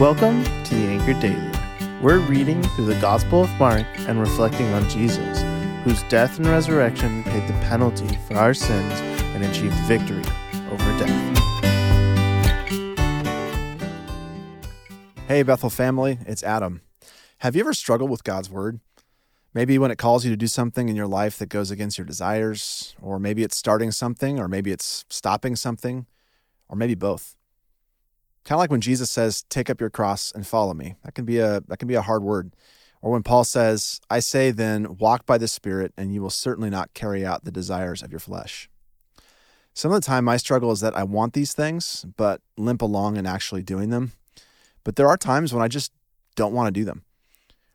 Welcome to the Anchor Daily. We're reading through the Gospel of Mark and reflecting on Jesus, whose death and resurrection paid the penalty for our sins and achieved victory over death. Hey, Bethel family, it's Adam. Have you ever struggled with God's Word? Maybe when it calls you to do something in your life that goes against your desires, or maybe it's starting something, or maybe it's stopping something, or maybe both. Kind of like when Jesus says, "Take up your cross and follow me." That can be a that can be a hard word. Or when Paul says, "I say then, walk by the Spirit, and you will certainly not carry out the desires of your flesh." Some of the time, my struggle is that I want these things, but limp along in actually doing them. But there are times when I just don't want to do them.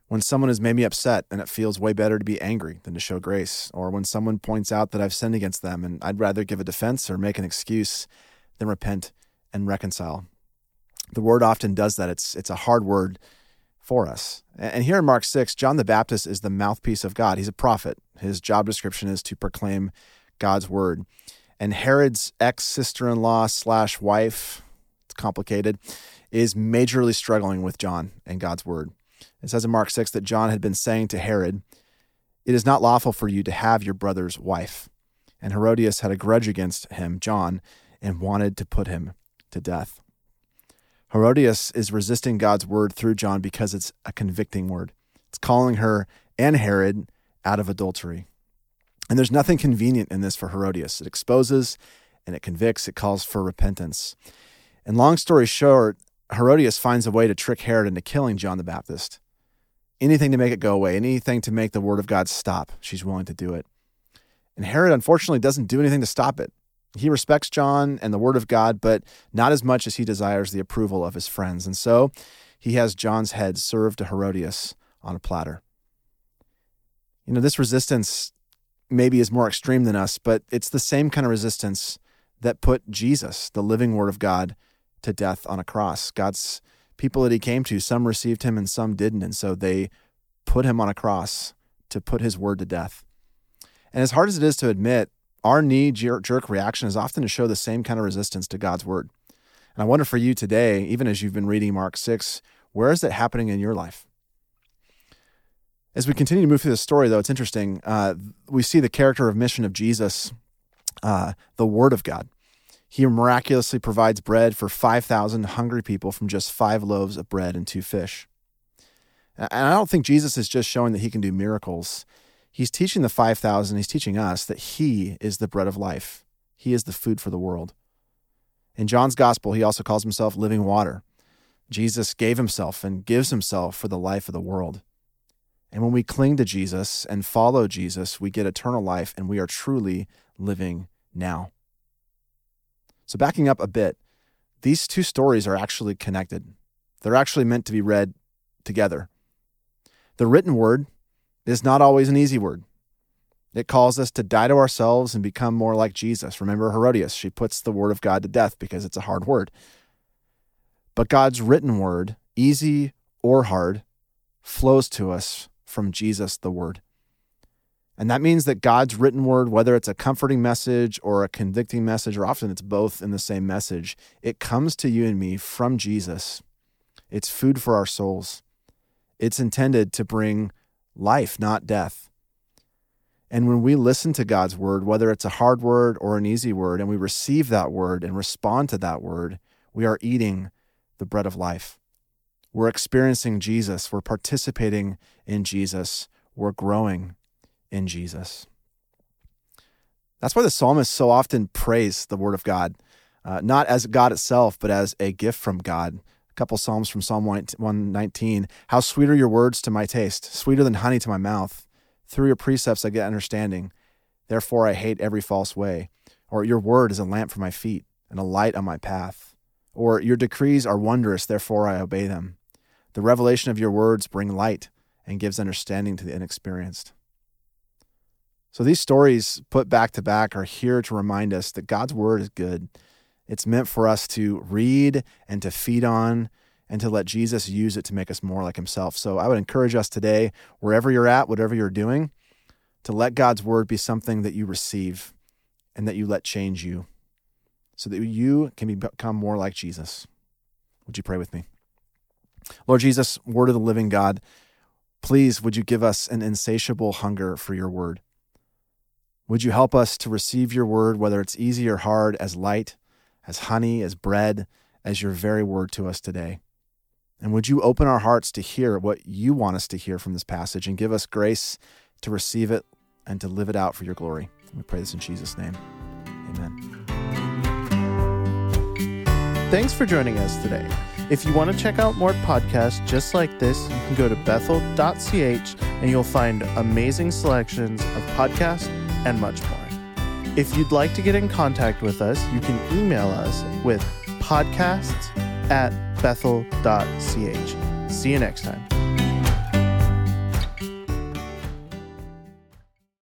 When someone has made me upset and it feels way better to be angry than to show grace, or when someone points out that I've sinned against them and I'd rather give a defense or make an excuse than repent and reconcile the word often does that. It's it's a hard word for us. And here in Mark 6, John the Baptist is the mouthpiece of God. He's a prophet. His job description is to proclaim God's word. And Herod's ex sister in law slash wife, it's complicated, is majorly struggling with John and God's word. It says in Mark 6 that John had been saying to Herod, It is not lawful for you to have your brother's wife. And Herodias had a grudge against him, John, and wanted to put him to death. Herodias is resisting God's word through John because it's a convicting word. It's calling her and Herod out of adultery. And there's nothing convenient in this for Herodias. It exposes and it convicts, it calls for repentance. And long story short, Herodias finds a way to trick Herod into killing John the Baptist. Anything to make it go away, anything to make the word of God stop, she's willing to do it. And Herod, unfortunately, doesn't do anything to stop it. He respects John and the word of God, but not as much as he desires the approval of his friends. And so he has John's head served to Herodias on a platter. You know, this resistance maybe is more extreme than us, but it's the same kind of resistance that put Jesus, the living word of God, to death on a cross. God's people that he came to, some received him and some didn't. And so they put him on a cross to put his word to death. And as hard as it is to admit, our knee jerk reaction is often to show the same kind of resistance to God's word. And I wonder for you today, even as you've been reading Mark 6, where is that happening in your life? As we continue to move through the story, though, it's interesting. Uh, we see the character of mission of Jesus, uh, the Word of God. He miraculously provides bread for 5,000 hungry people from just five loaves of bread and two fish. And I don't think Jesus is just showing that he can do miracles he's teaching the 5,000, he's teaching us that he is the bread of life. He is the food for the world. In John's gospel, he also calls himself living water. Jesus gave himself and gives himself for the life of the world. And when we cling to Jesus and follow Jesus, we get eternal life and we are truly living now. So, backing up a bit, these two stories are actually connected. They're actually meant to be read together. The written word is not always an easy word. It calls us to die to ourselves and become more like Jesus. Remember Herodias, she puts the word of God to death because it's a hard word. But God's written word, easy or hard, flows to us from Jesus, the word. And that means that God's written word, whether it's a comforting message or a convicting message, or often it's both in the same message, it comes to you and me from Jesus. It's food for our souls. It's intended to bring life, not death. And when we listen to God's word, whether it's a hard word or an easy word, and we receive that word and respond to that word, we are eating the bread of life. We're experiencing Jesus. We're participating in Jesus. We're growing in Jesus. That's why the psalmist so often praise the word of God, uh, not as God itself, but as a gift from God a couple Psalms from Psalm 119. How sweet are your words to my taste, sweeter than honey to my mouth. Through your precepts I get understanding. Therefore I hate every false way. Or your word is a lamp for my feet and a light on my path. Or your decrees are wondrous, therefore I obey them. The revelation of your words bring light and gives understanding to the inexperienced. So these stories put back to back are here to remind us that God's word is good it's meant for us to read and to feed on and to let Jesus use it to make us more like himself. So I would encourage us today, wherever you're at, whatever you're doing, to let God's word be something that you receive and that you let change you so that you can become more like Jesus. Would you pray with me? Lord Jesus, Word of the living God, please would you give us an insatiable hunger for your word? Would you help us to receive your word, whether it's easy or hard, as light, as honey, as bread, as your very word to us today? And would you open our hearts to hear what you want us to hear from this passage and give us grace to receive it and to live it out for your glory? We pray this in Jesus' name. Amen. Thanks for joining us today. If you want to check out more podcasts just like this, you can go to bethel.ch and you'll find amazing selections of podcasts and much more. If you'd like to get in contact with us, you can email us with podcasts at bethel.ch. See you next time.